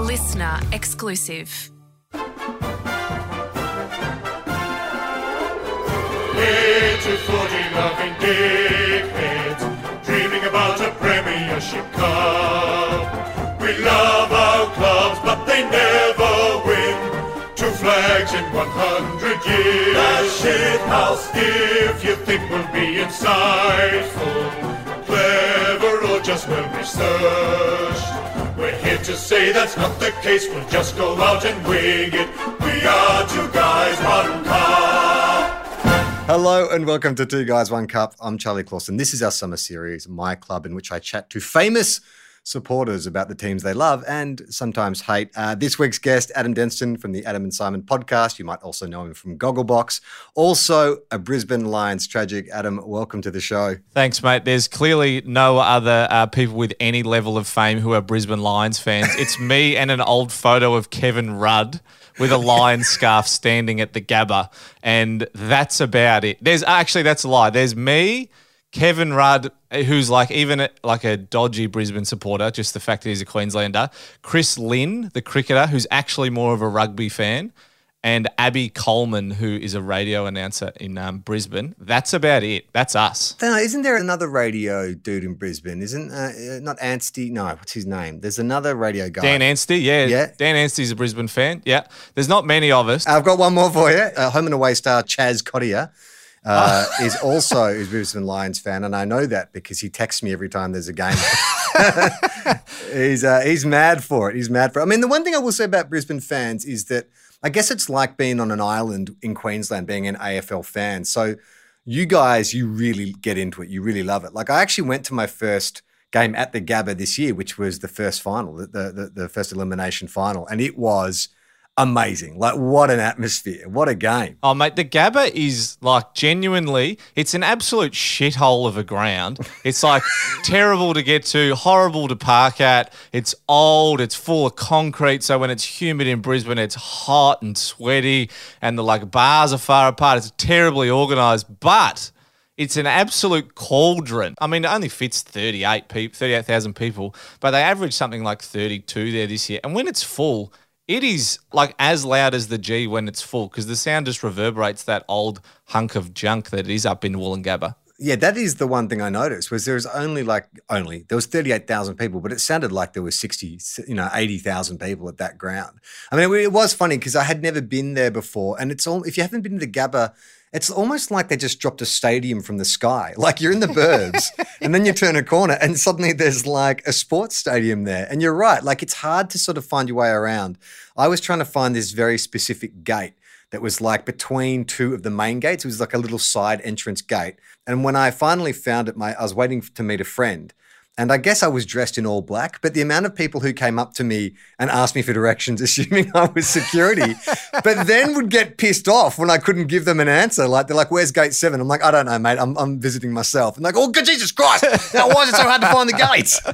LiSTNR exclusive. Little footy loving dickheads, dreaming about a Premiership Cup. We love our clubs, but they never win. Two flags in 100 years. A shit house. If you think we'll be insightful, clever, or just well researched, we're here to say that's not the case. We'll just go out and wing it. We are two guys, one cup. Hello and welcome to Two Guys One Cup. I'm Charlie Clausen. This is our summer series, My Club, in which I chat to famous supporters about the teams they love and sometimes hate. Uh, this week's guest, Adam Densten from the Adam and Symon podcast. You might also know him from Gogglebox. Also, a Brisbane Lions tragic. Adam, welcome to the show. Thanks, mate. There's clearly no other uh, people with any level of fame who are Brisbane Lions fans. It's me and an old photo of Kevin Rudd with a lion scarf standing at the Gabba, and that's about it. There's actually that's a lie. There's me, Kevin Rudd, who's like even like a dodgy Brisbane supporter, just the fact that he's a Queenslander. Chris Lynn, the cricketer, who's actually more of a rugby fan. And Abby Coleman, who is a radio announcer in um, Brisbane. That's about it. That's us. Isn't there another radio dude in Brisbane? Isn't uh, uh, not Anstey? No, what's his name? There's another radio guy. Dan Anstey, yeah. Yeah. Dan Anstey's a Brisbane fan. Yeah. There's not many of us. I've got one more for you. Uh, home and away star Chaz Cottier uh, is also a Brisbane Lions fan, and I know that because he texts me every time there's a game. he's uh, he's mad for it. He's mad for it. I mean, the one thing I will say about Brisbane fans is that I guess it's like being on an island in Queensland, being an AFL fan. So you guys, you really get into it. You really love it. Like I actually went to my first game at the Gabba this year, which was the first final, the the, the first elimination final, and it was amazing. Like what an atmosphere. What a game. Oh, mate, the Gabba is like genuinely, it's an absolute shithole of a ground. It's like terrible to get to, horrible to park at. It's old, it's full of concrete. So when it's humid in Brisbane, it's hot and sweaty, and the like bars are far apart. It's terribly organized, but it's an absolute cauldron. I mean, it only fits 38 people, 38,000 people, but they average something like 32 there this year. And when it's full, it is like as loud as the G when it's full because the sound just reverberates that old hunk of junk that is up in Woolloongabba. Yeah, that is the one thing I noticed was there was only like only there was thirty eight thousand people, but it sounded like there was sixty, you know, eighty thousand people at that ground. I mean, it was funny because I had never been there before, and it's all if you haven't been to the Gabba, it's almost like they just dropped a stadium from the sky. Like you're in the burbs, and then you turn a corner, and suddenly there's like a sports stadium there. And you're right, like it's hard to sort of find your way around. I was trying to find this very specific gate that was like between two of the main gates. It was like a little side entrance gate. And when I finally found it, my I was waiting to meet a friend. And I guess I was dressed in all black, but the amount of people who came up to me and asked me for directions, assuming I was security, but then would get pissed off when I couldn't give them an answer. Like, they're like, where's gate seven? I'm like, I don't know, mate. I'm, I'm visiting myself. And like, oh, good Jesus Christ. Now, why is it so hard to find the gates?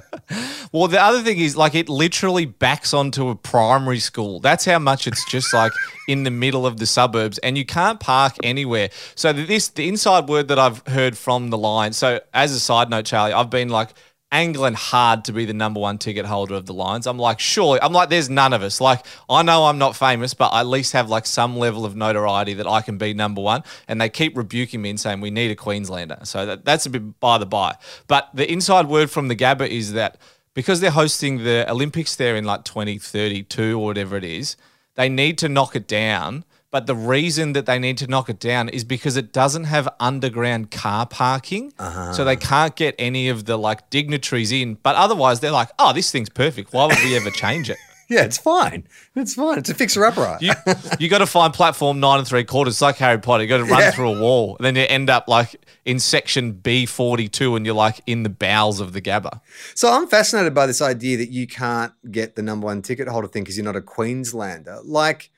Well, the other thing is like it literally backs onto a primary school. That's how much it's just like in the middle of the suburbs, and you can't park anywhere. So this the inside word that I've heard from the line. So as a side note, Charlie, I've been like angling hard to be the number one ticket holder of the Lions. I'm like, surely, I'm like, there's none of us. Like, I know I'm not famous, but I at least have like some level of notoriety that I can be number one. And they keep rebuking me and saying we need a Queenslander. So that, that's a bit by the by. But the inside word from the Gabba is that because they're hosting the Olympics there in like 2032 or whatever it is, they need to knock it down. But the reason that they need to knock it down is because it doesn't have underground car parking. Uh-huh. So they can't get any of the like dignitaries in. But otherwise, they're like, oh, this thing's perfect. Why would we ever change it? Yeah, it's fine. It's fine. It's a fixer upper. You, you got to find platform nine and three quarters. It's like Harry Potter. You got to run Yeah. through a wall. And then you end up like in section B42 and you're like in the bowels of the Gabba. So I'm fascinated by this idea that you can't get the number one ticket holder thing because you're not a Queenslander. Like,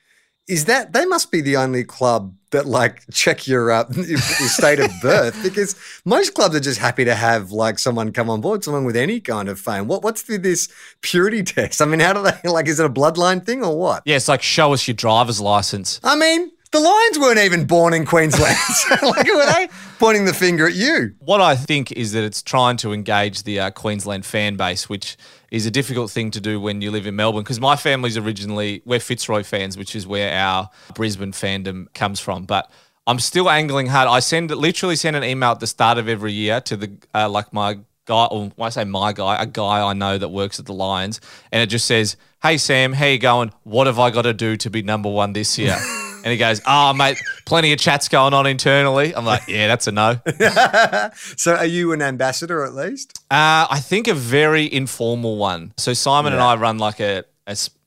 is that they must be the only club that like check your uh, your state of birth because most clubs are just happy to have like someone come on board, someone with any kind of fame. What what's the, this purity test? I mean, how do they like? Is it a bloodline thing or what? Yeah, it's like show us your driver's license. I mean, The Lions weren't even born in Queensland. like, were they pointing the finger at you? What I think is that it's trying to engage the uh, Queensland fan base, which is a difficult thing to do when you live in Melbourne. Because my family's originally we're Fitzroy fans, which is where our Brisbane fandom comes from. But I'm still angling hard. I send literally send an email at the start of every year to the uh, like my guy, or when I say my guy, a guy I know that works at the Lions, and it just says, "Hey Sam, how you going? What have I got to do to be number one this year?" and he goes, "Oh mate, plenty of chats going on internally." I'm like, "Yeah, that's a no." So, are you an ambassador at least? Uh, I think a very informal one. So Symon and I run like a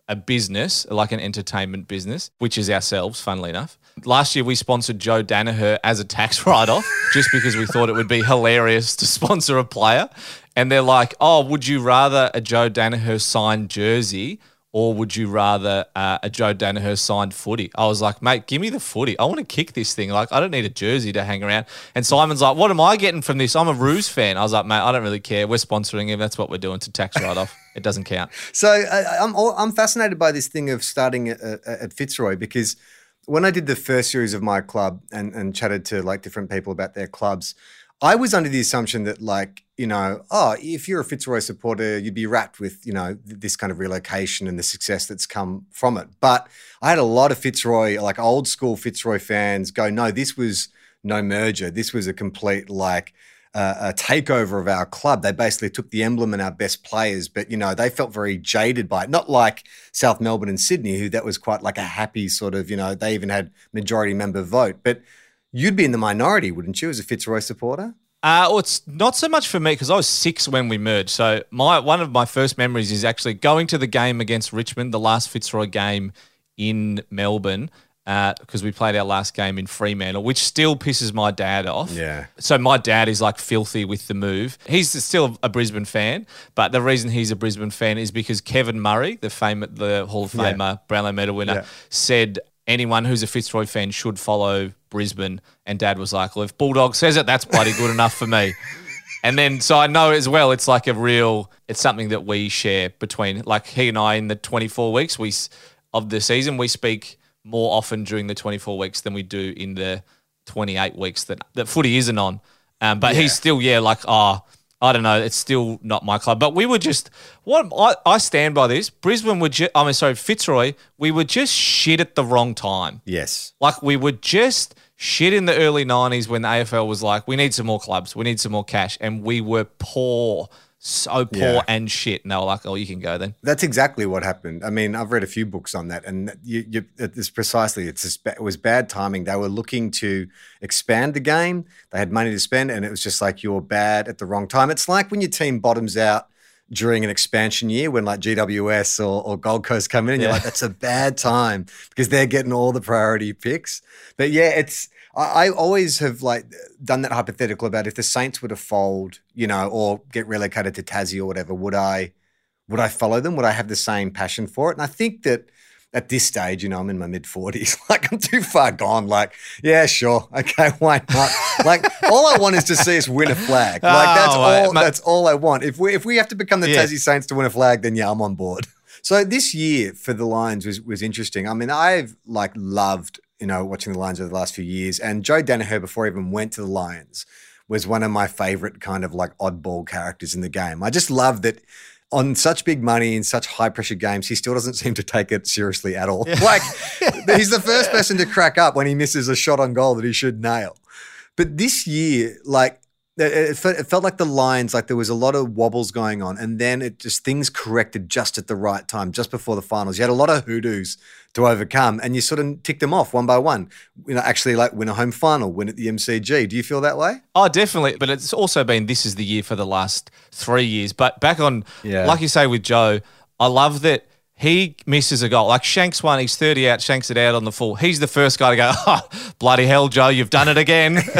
a business, like an entertainment business, which is ourselves, funnily enough. Last year we sponsored Joe Daniher as a tax write-off just because we thought it would be hilarious to sponsor a player. And they're like, oh, would you rather a Joe Daniher signed jersey or would you rather uh, a Joe Daniher signed footy? I was like, mate, give me the footy. I want to kick this thing. Like, I don't need a jersey to hang around. And Symon's like, what am I getting from this? I'm a Roos fan. I was like, mate, I don't really care. We're sponsoring him. That's what we're doing to tax write off. It doesn't count. So I, I'm I'm fascinated by this thing of starting at, at at Fitzroy because when I did the first series of my club and and chatted to like different people about their clubs, I was under the assumption that like you know oh if you're a Fitzroy supporter you'd be wrapped with you know th- this kind of relocation and the success that's come from it. But I had a lot of Fitzroy like old school Fitzroy fans go no this was no merger this was a complete like uh, a takeover of our club. They basically took the emblem and our best players, but you know they felt very jaded by it. Not like South Melbourne and Sydney, who that was quite like a happy sort of. You know, they even had majority member vote. But you'd be in the minority, wouldn't you, as a Fitzroy supporter? Uh, well, it's not so much for me because I was six when we merged. So my one of my first memories is actually going to the game against Richmond, the last Fitzroy game in Melbourne, because we played our last game in Fremantle, which still pisses my dad off. Yeah. So my dad is like filthy with the move. He's still a Brisbane fan, but the reason he's a Brisbane fan is because Kevin Murray, the famous, the Hall of Yeah. Famer, Brownlow Medal winner, Yeah. said anyone who's a Fitzroy fan should follow Brisbane. And Dad was like, "Well, if Bulldog says it, that's bloody good enough for me." And then, so I know as well, it's like a real, it's something that we share between, like he and I in the 24 weeks we of the season, we speak more often during the 24 weeks than we do in the 28 weeks that, that footy isn't on. Um, but he's still, yeah, like, oh, I don't know, it's still not my club. But we were just, what I, I stand by this. Brisbane were, ju- I mean, sorry, Fitzroy, we were just shit at the wrong time. Yes. Like we were just shit in the early 90s when the AFL was like, we need some more clubs, we need some more cash. And we were poor, so oh, poor Yeah. and shit. And they were like, oh, you can go then. That's exactly what happened. I mean, I've read a few books on that, and you, you, it's precisely it's just, it was bad timing. They were looking to expand the game. They had money to spend, and it was just like you're bad at the wrong time. It's like when your team bottoms out during an expansion year when like GWS or, or Gold Coast come in, and you're like, that's a bad time because they're getting all the priority picks. But yeah, it's I, I always have like done that hypothetical about if the Saints were to fold, you know, or get relocated to Tassie or whatever, would I? would I follow them? Would I have the same passion for it? And I think that at this stage, you know, I'm in my mid 40s. Like, I'm too far gone. Like, yeah, sure. Okay, why not? like, all I want is to see us win a flag. Like, that's Oh, all. mate. That's all I want. If we if we have to become the Yeah. Tassie Saints to win a flag, then yeah, I'm on board. So this year for the Lions was was interesting. I mean, I've like loved you know watching the Lions over the last few years, and Joe Daniher before he even went to the Lions was one of my favorite kind of like oddball characters in the game. I just love that on such big money in such high pressure games, he still doesn't seem to take it seriously at all. Like he's the first person to crack up when he misses a shot on goal that he should nail. But this year, like it, felt like the Lions like there was a lot of wobbles going on, and then it just things corrected just at the right time, just before the finals. You had a lot of hoodoos to overcome, and you sort of ticked them off one by one. You know, actually, like win a home final, win at the MCG. Do you feel that way? Oh, definitely. But it's also been this is the year for the last three years. But back on, Yeah. like you say with Joe, I love that he misses a goal. Like Shanks one, he's 30 out, Shanks it out on the full. He's the first guy to go, oh, bloody hell, Joe, you've done it again.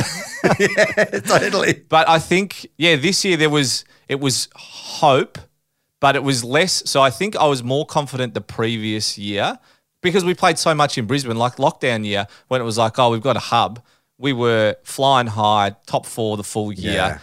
totally. but I think, yeah, this year there was, it was hope, but it was less. So I think I was more confident the previous year because we played so much in Brisbane, like lockdown year, when it was like, oh, we've got a hub. We were flying high, top four the full year Yeah.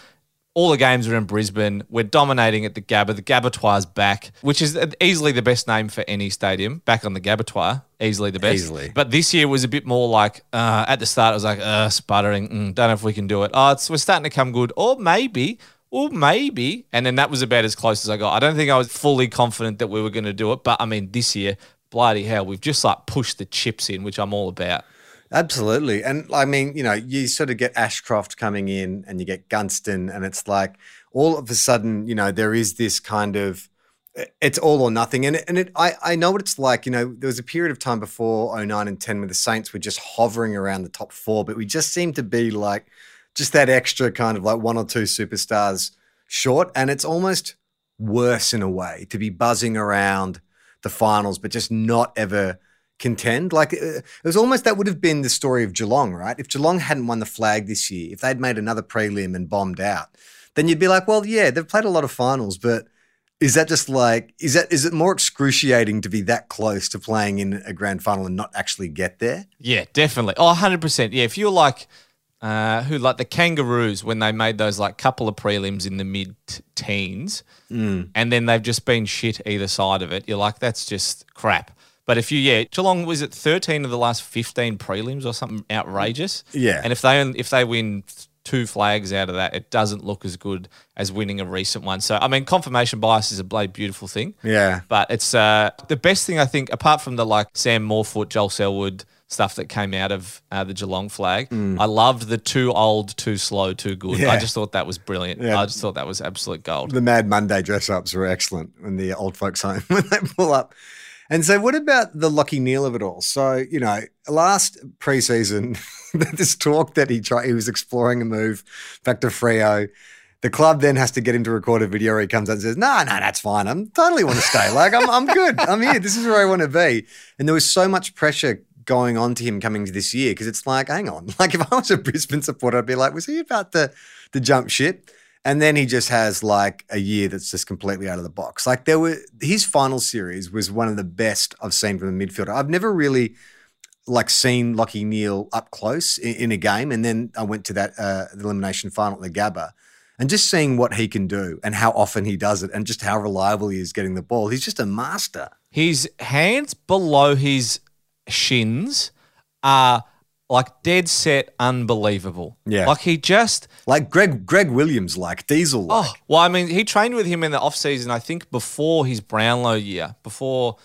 All the games are in Brisbane. We're dominating at the Gabba. The Gabatoire's back, which is easily the best name for any stadium. Back on the Gabatoire, easily the best. Easily. But this year was a bit more like uh, at the start, it was like uh, sputtering. Mm, don't know if we can do it. Oh, it's, we're starting to come good, or maybe, or maybe. And then that was about as close as I got. I don't think I was fully confident that we were going to do it. But I mean, this year, bloody hell, we've just like pushed the chips in, which I'm all about. Absolutely. And I mean, you know, you sort of get Ashcroft coming in and you get Gunston, and it's like all of a sudden, you know, there is this kind of eh, it's all or nothing. And, it, and it, I, I know what it's like. You know, there was a period of time before 09 and 10 where the Saints were just hovering around the top four, but we just seem to be like just that extra kind of like one or two superstars short. And it's almost worse in a way to be buzzing around the finals, but just not ever contend. Like uh, it was almost that would have been the story of Geelong, right? If Geelong hadn't won the flag this year, if they'd made another prelim and bombed out, then you'd be like, well, yeah, they've played a lot of finals, but is that just like is that is it more excruciating to be that close to playing in a grand final and not actually get there? Yeah, definitely. Oh, 100%. Yeah, if you're like uh, who like the Kangaroos when they made those like couple of prelims in the mid teens and then they've just been shit either side of it, you're like, that's just crap. But if you, yeah, Geelong was it 13 of the last 15 prelims or something outrageous? Yeah. And if they if they win two flags out of that, it doesn't look as good as winning a recent one. So I mean, confirmation bias is a bloody beautiful thing. Yeah. But it's uh, the best thing I think, apart from the like Sam Moorfoot, Joel Selwood stuff that came out of uh, the Geelong flag. I loved the too old, too slow, too good. Yeah. I just thought that was brilliant. Yeah. I just thought that was absolute gold. The Mad Monday dress ups were excellent when the old folks home when they pull up. And so, what about the Lachie Neale of it all? So, you know, last preseason, this talk that he tried, he was exploring a move back to Freo. The club then has to get him to record a video where he comes out and says, "No, no, that's fine. I'm totally want to stay. Like, I'm, I'm good. I'm here. This is where I want to be." And there was so much pressure going on to him coming to this year because it's like, hang on, like if I was a Brisbane supporter, I'd be like, "Was he about to to jump ship?" And then he just has like a year that's just completely out of the box. Like there were his final series was one of the best I've seen from a midfielder. I've never really like seen Lachie Neale up close in, in a game, and then I went to that uh, elimination final at the Gabba, and just seeing what he can do and how often he does it, and just how reliable he is getting the ball. He's just a master. His hands below his shins are like dead set unbelievable. Yeah. Like he just Like Greg Greg Williams, like Diesel. Oh, like. Oh, well, I mean, he trained with him in the off season, I think, before his Brownlow year. Before,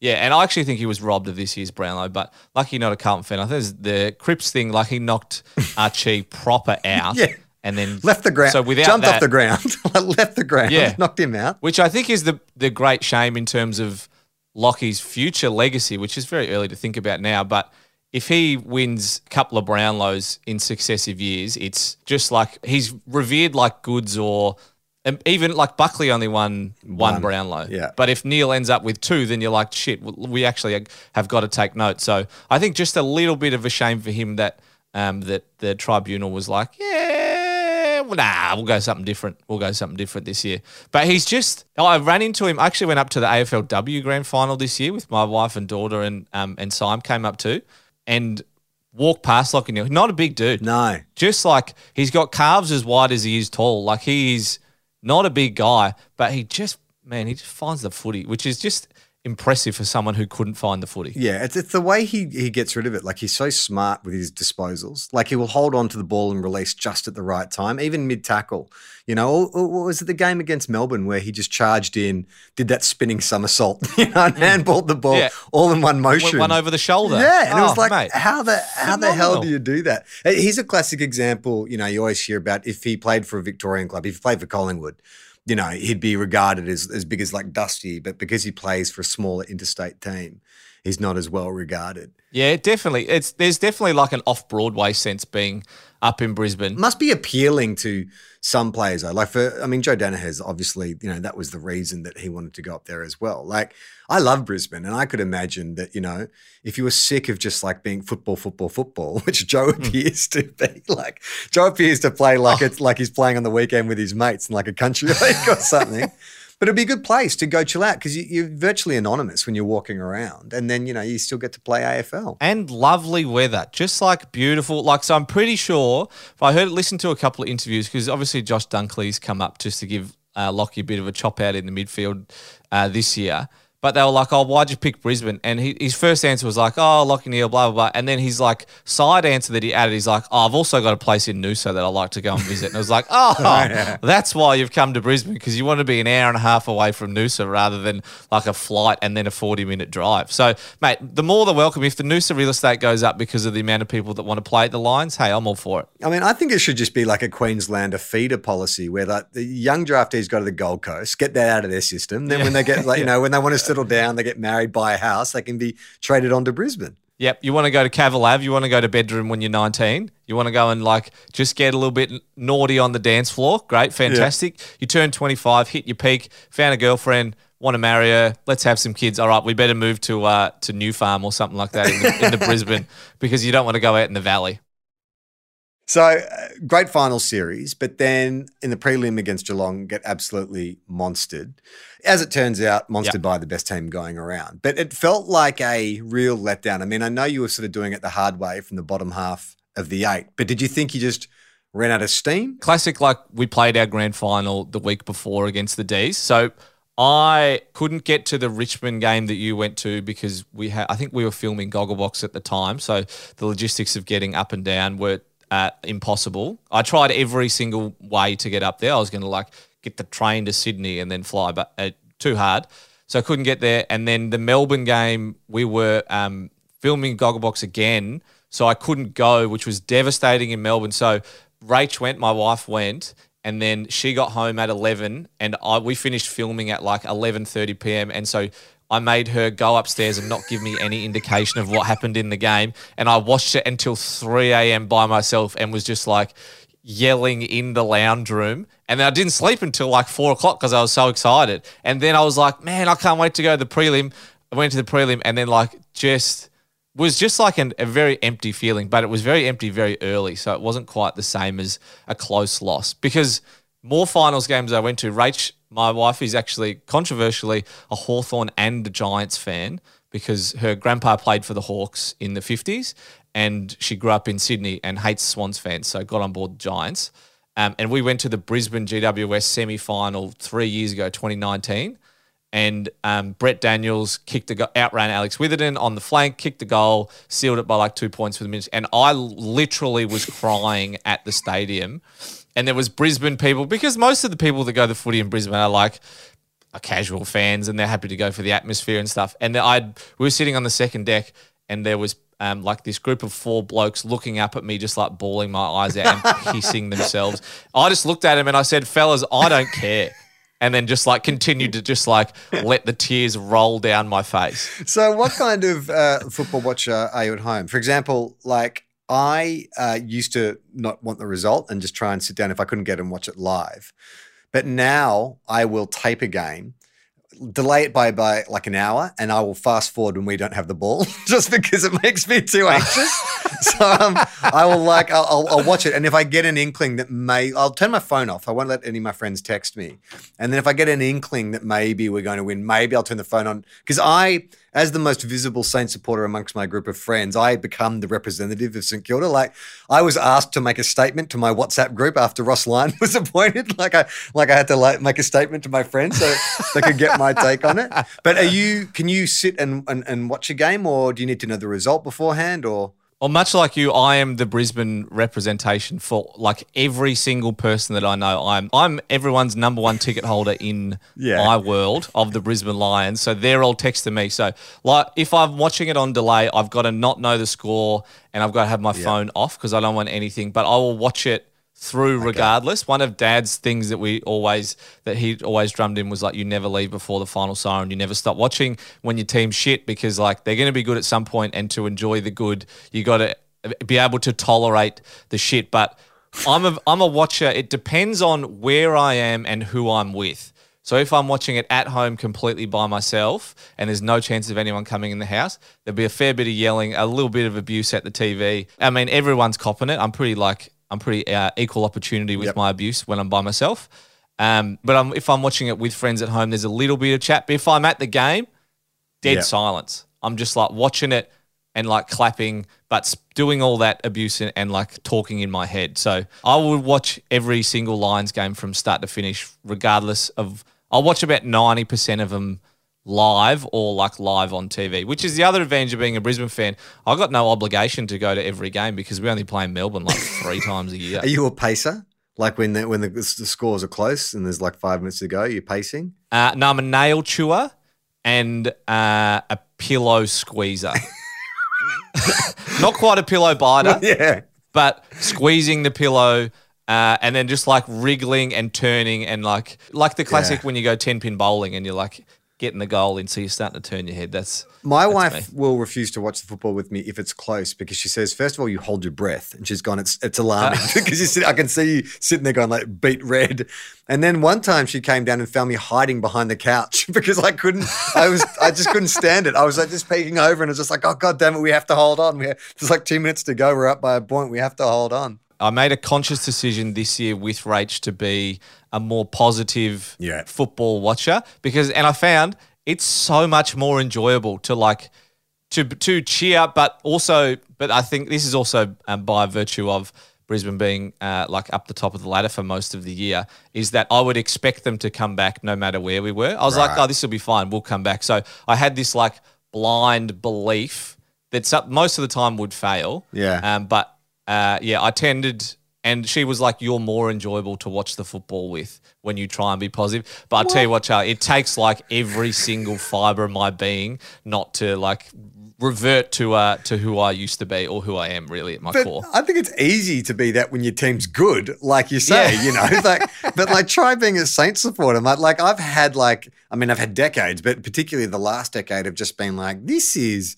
yeah, and I actually think he was robbed of this year's Brownlow, but lucky not a Carlton fan. I think the Cripps thing, like he knocked Archie proper out. Yeah. And then left the ground. So without jumped that, off the ground, left the ground, Yeah. knocked him out. which I think is the the great shame in terms of Lachie's future legacy, which is very early to think about now. But if he wins a couple of Brownlows in successive years, it's just like he's revered like Goodes or and even like Buckley only won one, One, Brownlow. yeah. But if Neale ends up with two, then you're like, shit, we actually have got to take note. So I think just a little bit of a shame for him that um, that the tribunal was like, yeah, well, nah, we'll go something different. We'll go something different this year. But he's just, I ran into him. I actually went up to the AFLW grand final this year with my wife and daughter, and um, and Sim came up too, and walk past Lachie Neale. Not a big dude. No, Just like he's got calves as wide as he is tall. Like he is not a big guy, but he just, man, he just finds the footy, which is just impressive for someone who couldn't find the footy. Yeah, it's, it's the way he, he gets rid of it. Like he's so smart with his disposals. Like he will hold on to the ball and release just at the right time, even mid tackle. You know, or, or was it the game against Melbourne where he just charged in, did that spinning somersault, you know, and mm. handballed the ball Yeah. all in one motion. One over the shoulder. Yeah, and it was Oh, like, mate. how the how the hell do you do that? Here's a classic example. You know, you always hear about if he played for a Victorian club, if he played for Collingwood, you know, he'd be regarded as as big as like Dusty, but because he plays for a smaller interstate team, he's not as well regarded. Yeah, definitely. It's there's definitely like an off Broadway sense being up in Brisbane. Must be appealing to some players though. Like for, I mean, Joe Daniher's obviously, you know, that was the reason that he wanted to go up there as well. Like I love Brisbane, and I could imagine that, you know, if you were sick of just like being football, football, football, which Joe hmm. appears to be, like Joe appears to play like oh. it's like he's playing on the weekend with his mates in like a country league or something. But it'd be a good place to go chill out because you, you're virtually anonymous when you're walking around, and then you know you still get to play AFL. and lovely weather, just like beautiful. Like, so I'm pretty sure. If I heard, listened to a couple of interviews because obviously Josh Dunkley's come up just to give uh, Lachie a bit of a chop out in the midfield uh, this year. But they were like, "Oh, why'd you pick Brisbane?" And he, his first answer was like, "Oh, Lachie Neale, blah blah blah." And then his like side answer that he added, he's like, "Oh, I've also got a place in Noosa that I like to go and visit." And I was like, "Oh, that's why you've come to Brisbane because you want to be an hour and a half away from Noosa rather than like a flight and then a forty minute drive." So, mate, the more the welcome. If the Noosa real estate goes up because of the amount of people that want to play at the Lions, hey, I'm all for it. I mean, I think it should just be like a Queenslander feeder policy where like the young draftees go to the Gold Coast, get that out of their system. Then when they get like, you know, when they want to settle down, they get married, buy a house, they can be traded on to Brisbane. Yep. You want to go to Cavill Ave, you want to go to bedroom when you're 19. You want to go and like just get a little bit naughty on the dance floor. Great, fantastic. You turn 25, hit your peak, found a girlfriend, want to marry her. Let's have some kids. All right, we better move to uh, to New Farm or something like that in the, in the Brisbane because you don't want to go out in the valley. So uh, great final series, but then in the prelim against Geelong, get absolutely monstered. As it turns out, monstered Yep. by the best team going around. But it felt like a real letdown. I mean, I know you were sort of doing it the hard way from the bottom half of the eight, but did you think you just ran out of steam? Classic, like we played our grand final the week before against the D's. So I couldn't get to the Richmond game that you went to because we had, I think we were filming Gogglebox at the time. So the logistics of getting up and down were impossible. I tried every single way to get up there. I was going to like get the train to Sydney and then fly, but uh, too hard. So I couldn't get there. And then the Melbourne game, we were um, filming Gogglebox again. So I couldn't go, which was devastating in Melbourne. So Rach went, my wife went, and then she got home at 11 and I, we finished filming at like 11.30 p.m. And so I made her go upstairs and not give me any indication of what happened in the game. And I watched it until 3 a.m. by myself and was just like yelling in the lounge room. And then I didn't sleep until like four o'clock because I was so excited. And then I was like, man, I can't wait to go to the prelim. I went to the prelim and then like just was just like an, a very empty feeling, but it was very empty very early. So it wasn't quite the same as a close loss because more finals games I went to, Rach, my wife, is actually controversially a Hawthorn and Giants fan because her grandpa played for the Hawks in the 50s and she grew up in Sydney and hates Swans fans, so got on board Giants. Um, and we went to the Brisbane GWS semi final three years ago, 2019 and um, Brent Daniels kicked the go- outran Alex Witherden on the flank, kicked the goal, sealed it by like two points for the minute. And I literally was crying at the stadium. And there was Brisbane people because most of the people that go to footy in Brisbane are like are casual fans and they're happy to go for the atmosphere and stuff. And I we were sitting on the second deck and there was um, like this group of four blokes looking up at me, just like bawling my eyes out and pissing themselves. I just looked at him and I said, "Fellas, I don't care." And then just like continued to just like let the tears roll down my face. So, what kind of uh, football watcher are you at home? For example, like I uh, used to not want the result and just try and sit down if I couldn't get and watch it live. But now I will tape a game, delay it by by like an hour, and I will fast forward when we don't have the ball, just because it makes me too anxious. so um, I will like I'll, I'll, watch it, and if I get an inkling that may, I'll turn my phone off. I won't let any of my friends text me, and then if I get an inkling that maybe we're going to win, maybe I'll turn the phone on because I, as the most visible Saint supporter amongst my group of friends, I become the representative of St Kilda. Like I was asked to make a statement to my WhatsApp group after Ross Lyon was appointed. Like I like I had to like make a statement to my friends so they could get my take on it. But are you? Can you sit and, and and watch a game, or do you need to know the result beforehand, or? Well, much like you, I am the Brisbane representation for like every single person that I know. I'm I'm everyone's number one ticket holder in Yeah. my world of the Brisbane Lions. So they're all texting me. So like if I'm watching it on delay, I've got to not know the score and I've got to have my phone off because I don't want anything. But I will watch it through regardless. One of Dad's things that we always that he always drummed in was like you never leave before the final siren. You never stop watching when your team shit because like they're going to be good at some point, and to enjoy the good, you got to be able to tolerate the shit. But I'm a I'm a watcher. It depends on where I am and who I'm with. So if I'm watching it at home completely by myself and there's no chance of anyone coming in the house, there'll be a fair bit of yelling, a little bit of abuse at the TV. I mean, everyone's copping it. I'm pretty like I'm pretty uh, equal opportunity with Yep. my abuse when I'm by myself. Um, but I'm, if I'm watching it with friends at home, there's a little bit of chat. But if I'm at the game, dead Yeah. silence. I'm just like watching it and like clapping, but doing all that abuse and, and like talking in my head. So I would watch every single Lions game from start to finish, regardless of. I'll watch about ninety percent of them live or like live on TV, which is the other advantage of being a Brisbane fan. I've got no obligation to go to every game because we only play in Melbourne like three times a year. Are you a pacer? Like when the, when the, the scores are close and there's like five minutes to go, you're pacing. Uh, no, I'm a nail chewer and uh, a pillow squeezer. Not quite a pillow biter, Yeah. but squeezing the pillow uh, and then just like wriggling and turning and like like the classic Yeah. when you go ten pin bowling and you're like getting the goal in, so you're starting to turn your head. That's My That's wife will refuse to watch the football with me if it's close because she says, first of all, you hold your breath, and she's gone, it's it's alarming because you sit, I can see you sitting there going like beat red. And then one time she came down and found me hiding behind the couch because I couldn't, I was, I just couldn't stand it. I was like just peeking over and it was just like, oh god damn it, we have to hold on. We have, there's like two minutes to go. We're up by a point. We have to hold on. I made a conscious decision this year with Rach to be a more positive Yeah. football watcher because, and I found it's so much more enjoyable to like to to cheer, but also, but I think this is also um, by virtue of Brisbane being uh, like up the top of the ladder for most of the year, is that I would expect them to come back no matter where we were. I was like, oh, this will be fine. We'll come back. So I had this like blind belief that some, most of the time would fail. Yeah. Um, but uh, yeah, I tended, and she was like, "You're more enjoyable to watch the football with when you try and be positive." But I tell you what, Charlie, it takes like every single fiber of my being not to like revert to uh to who I used to be or who I am really at my But core. I think it's easy to be that when your team's good, like you say, Yeah. you know. Like, but like, try being a Saints supporter. Like, like, I've had like, I mean, I've had decades, but particularly the last decade, of just been like, this is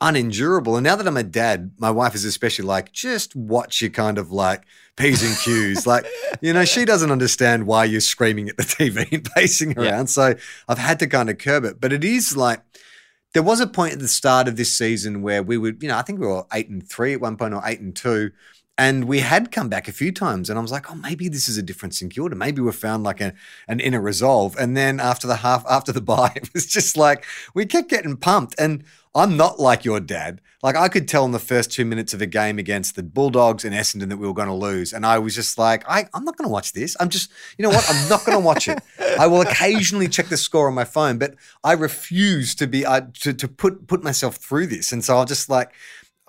unendurable. And now that I'm a dad, my wife is especially like, just watch your kind of like p's and q's. like, you know, she doesn't understand why you're screaming at the TV and pacing Yeah. around. So I've had to kind of curb it. But it is like. There was a point at the start of this season where we would, you know, I think we were eight and three at one point or eight and two. And we had come back a few times, and I was like, "Oh, maybe this is a difference in Kyoto. Maybe we found like a, an inner resolve." And then after the half, after the bye, it was just like we kept getting pumped. And I'm not like your dad. Like I could tell in the first two minutes of a game against the Bulldogs and Essendon that we were going to lose, and I was just like, I, "I'm not going to watch this. I'm just, you know what? I'm not going to watch it. I will occasionally check the score on my phone, but I refuse to be uh, to to put put myself through this. And so I'll just like."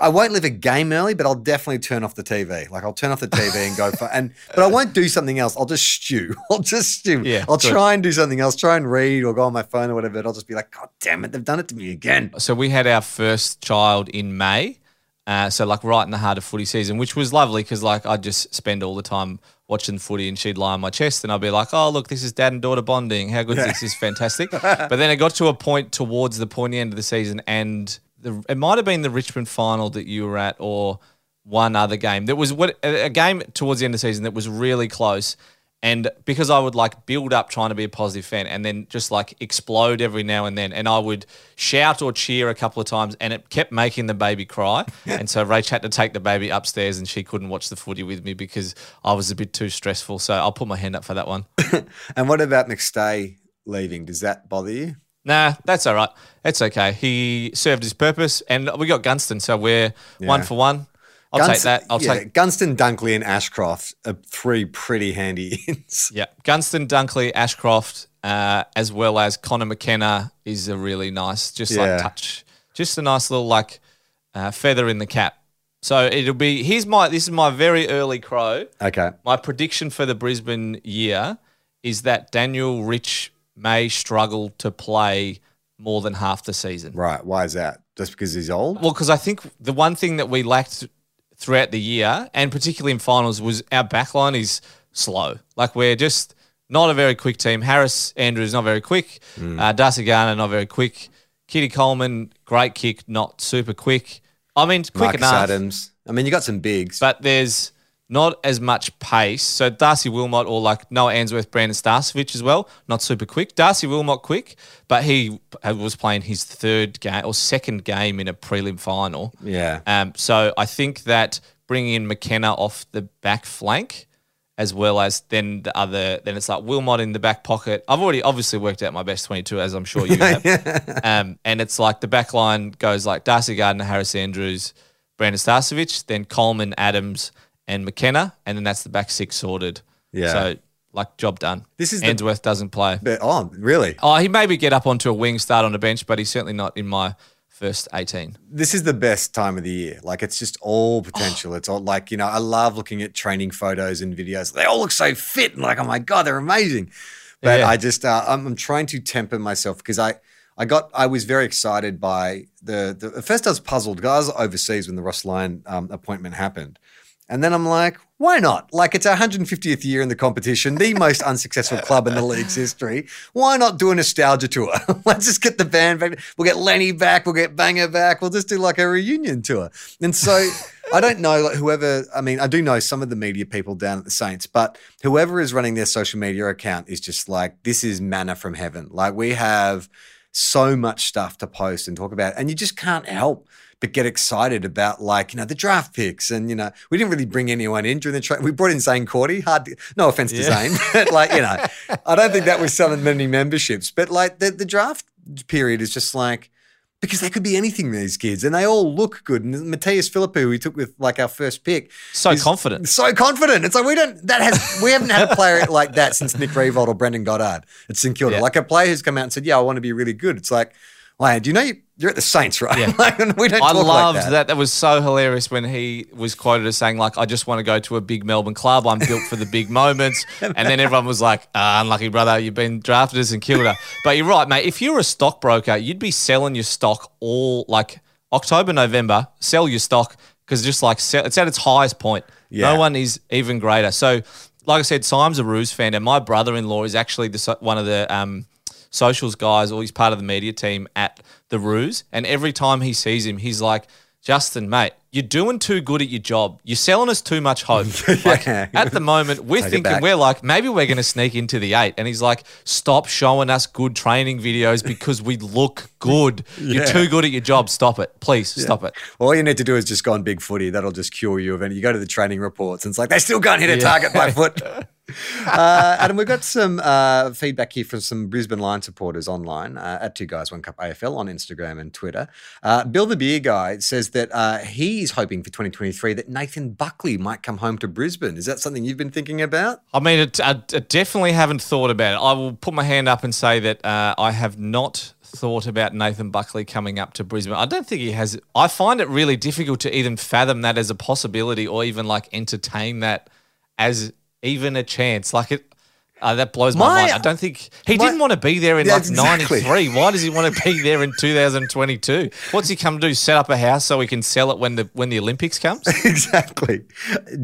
I won't leave a game early, but I'll definitely turn off the TV. Like I'll turn off the TV and go for and but I won't do something else. I'll just stew. I'll just stew. Yeah, I'll good. try and do something else, try and read or go on my phone or whatever. But I'll just be like, God damn it, they've done it to me again. So we had our first child in May. Uh, so like right in the heart of footy season, which was lovely because like I'd just spend all the time watching footy and she'd lie on my chest and I'd be like, oh look, this is dad and daughter bonding. How good is this? This is fantastic. but then it got to a point towards the pointy end of the season and the, it might have been the Richmond final that you were at or one other game. There was what a a game towards the end of the season that was really close. And because I would like build up trying to be a positive fan and then just like explode every now and then. And I would shout or cheer a couple of times and it kept making the baby cry. and so Rach had to take the baby upstairs and she couldn't watch the footy with me because I was a bit too stressful. So I'll put my hand up for that one. And what about McStay leaving? Does that bother you? Nah, that's all right. It's okay. He served his purpose and we got Gunston. So we're one for one. I'll take that. I'll yeah, take Gunston, Dunkley, and Ashcroft are three pretty handy ins. Yeah, Gunston, Dunkley, Ashcroft, uh, as well as Connor McKenna is a really nice, just Yeah. like touch, just a nice little like uh, feather in the cap. So it'll be here's my this is my very early crow. Okay. My prediction for the Brisbane year is that Daniel Rich may struggle to play more than half the season. Right. Why is that? Just because he's old? Well, because I think the one thing that we lacked throughout the year, and particularly in finals, was our backline is slow. Like we're just not a very quick team. Harris Andrews not very quick. Uh, Darcy Gardner not very quick. Keidan Coleman great kick, not super quick. I mean, quick Marcus enough, Adams. I mean, you got some bigs. but there's not as much pace. So Darcy Wilmot or like Noah Answerth, Brandon Starcevich as well, not super quick. Darcy Wilmot quick, but he was playing his third game or second game in a prelim final. yeah. Um, so I think that bringing in McKenna off the back flank as well as then the other. Then it's like Wilmot in the back pocket. I've already obviously worked out my best twenty-two, as I'm sure you have. um, and it's like the back line goes like Darcy Gardner, Harris Andrews, Brandon Starcevich, then Coleman, Adams, and McKenna, and then that's the back six sorted. Yeah. So like job done. This is the- doesn't play. But, oh, really? Oh, he maybe get up onto a wing, start on the bench, but he's certainly not in my first 18. This is the best time of the year. Like it's just all potential. It's all like, you know, I love looking at training photos and videos. They all look so fit and like, oh my God, they're amazing. But Yeah. I just, uh, I'm, I'm trying to temper myself because I, I got, I was very excited by the, the at first I was puzzled because I was overseas when the Ross Lyon um, appointment happened. And then I'm like, why not? Like it's our 150th year in the competition, the most unsuccessful club in the league's history. Why not do a nostalgia tour? Let's just get the band back. We'll get Lenny back. We'll get Banger back. We'll just do like a reunion tour. And so I don't know like whoever. I mean, I do know some of the media people down at the Saints, but whoever is running their social media account is just like this is manna from heaven. Like we have so much stuff to post and talk about, and you just can't help but get excited about like you know the draft picks and you know we didn't really bring anyone in during the trade. We brought in Zane Cordy. Hard, to, no offense to Zane, but like you know, I don't think that was selling many memberships. But like the the draft period is just like because they could be anything these kids and they all look good. And Mattaes Phillipou, who we took with like our first pick, So confident. so confident. It's like we don't that has we haven't had a player like that since Nick Riewoldt or Brendan Goddard at St Kilda. Yeah. Like a player who's come out and said, "Yeah, I want to be really good." It's like, wow, do you know you, you're at the Saints, right? Yeah. like, we don't. I loved like that. that. was so hilarious when he was quoted as saying, like, I just want to go to a big Melbourne club. I'm built for the big moments. And then everyone was like, ah, unlucky brother, you've been drafted as St Kilda. But you're right, mate. If you're a stockbroker, you'd be selling your stock all like October, November, sell your stock because just like sell, it's at its highest point. Yeah. No one is even greater. So, like I said, Syme's a Roos fan, and my brother-in-law is actually the one of the um, socials guys, or he's part of the media team at the Roos. And every time he sees him, he's like, Justin, mate, you're doing too good at your job. You're selling us too much hope. Like, Yeah. at the moment, we're Take thinking we're like, maybe we're going to sneak into the eight. And he's like, stop showing us good training videos because we look good. You're too good at your job. Stop it. Please stop it. All you need to do is just go on big footy. That'll just cure you of any. You go to the training reports, and it's like they still can't hit a target by foot. uh, Adam, we've got some uh, feedback here from some Brisbane Lions supporters online uh, at Two Guys One Cup AFL on Instagram and Twitter. Uh, Bill the Beer Guy says that uh, he's hoping for 2023 that Nathan Buckley might come home to Brisbane. Is that something you've been thinking about? I mean, it, I, I definitely haven't thought about it. I will put my hand up and say that uh, I have not thought about Nathan Buckley coming up to Brisbane. I don't think he has. I find it really difficult to even fathom that as a possibility or even like entertain that as even a chance. Like it. Uh, that blows my, My- mind. I don't think he my- didn't want to be there in Yeah, like exactly. '93. Why does he want to be there in 2022? What's he come to do? Set up a house so he can sell it when the when the Olympics comes? exactly.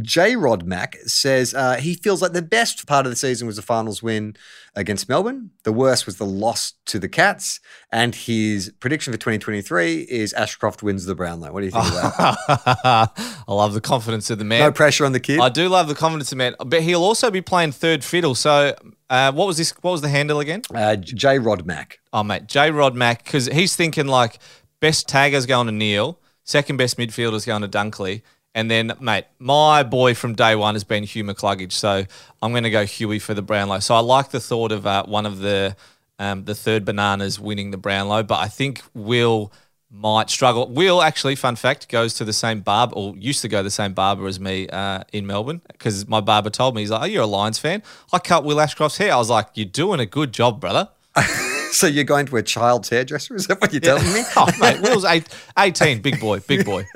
J. Rod Mack says uh, he feels like the best part of the season was the finals win against Melbourne. The worst was the loss to the Cats. And his prediction for 2023 is Ashcroft wins the Brownlow. What do you think of that? I love the confidence of the man. No pressure on the kid. I do love the confidence of the man, but he'll also be playing third fiddle. So, uh, what was this? What was the handle again? Uh, J. Rod Mack. Oh, mate, J. Rod Mack, because he's thinking like best tagger's going to Neale, second best midfielder's going to Dunkley, and then, mate, my boy from day one has been Hugh McCluggage. So I'm going to go Huey for the Brownlow. So I like the thought of uh, one of the um, the third bananas winning the Brownlow, but I think Will might struggle. Will actually, fun fact, goes to the same barber or used to go to the same barber as me uh, in Melbourne because my barber told me he's like, "Oh, you're a Lions fan." I cut Will Ashcroft's hair. I was like, "You're doing a good job, brother." So you're going to a child's hairdresser? Is that what you're telling me? oh, mate, Will's eight, 18, big boy, big boy.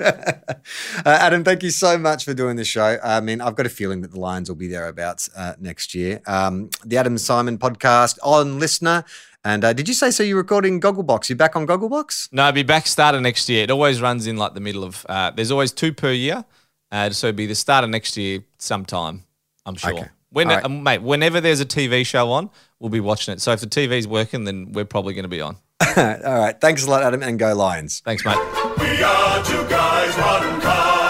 Uh, Adam, thank you so much for doing the show. I mean, I've got a feeling that the Lions will be thereabouts uh, next year. Um, the Adam Symon podcast on LiSTNR. And uh, did you say so you're recording Gogglebox? You're back on Gogglebox? No, it'll be back starter next year. It always runs in like the middle of. Uh, there's always two per year, uh, so it'll be the start of next year sometime. I'm sure. Okay. When, All right. um, mate, whenever there's a TV show on, we'll be watching it. So if the TV's working, then we're probably going to be on. All right. Thanks a lot, Adam, and go Lions. Thanks, mate. We are two guys, one cup.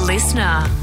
LiSTNR.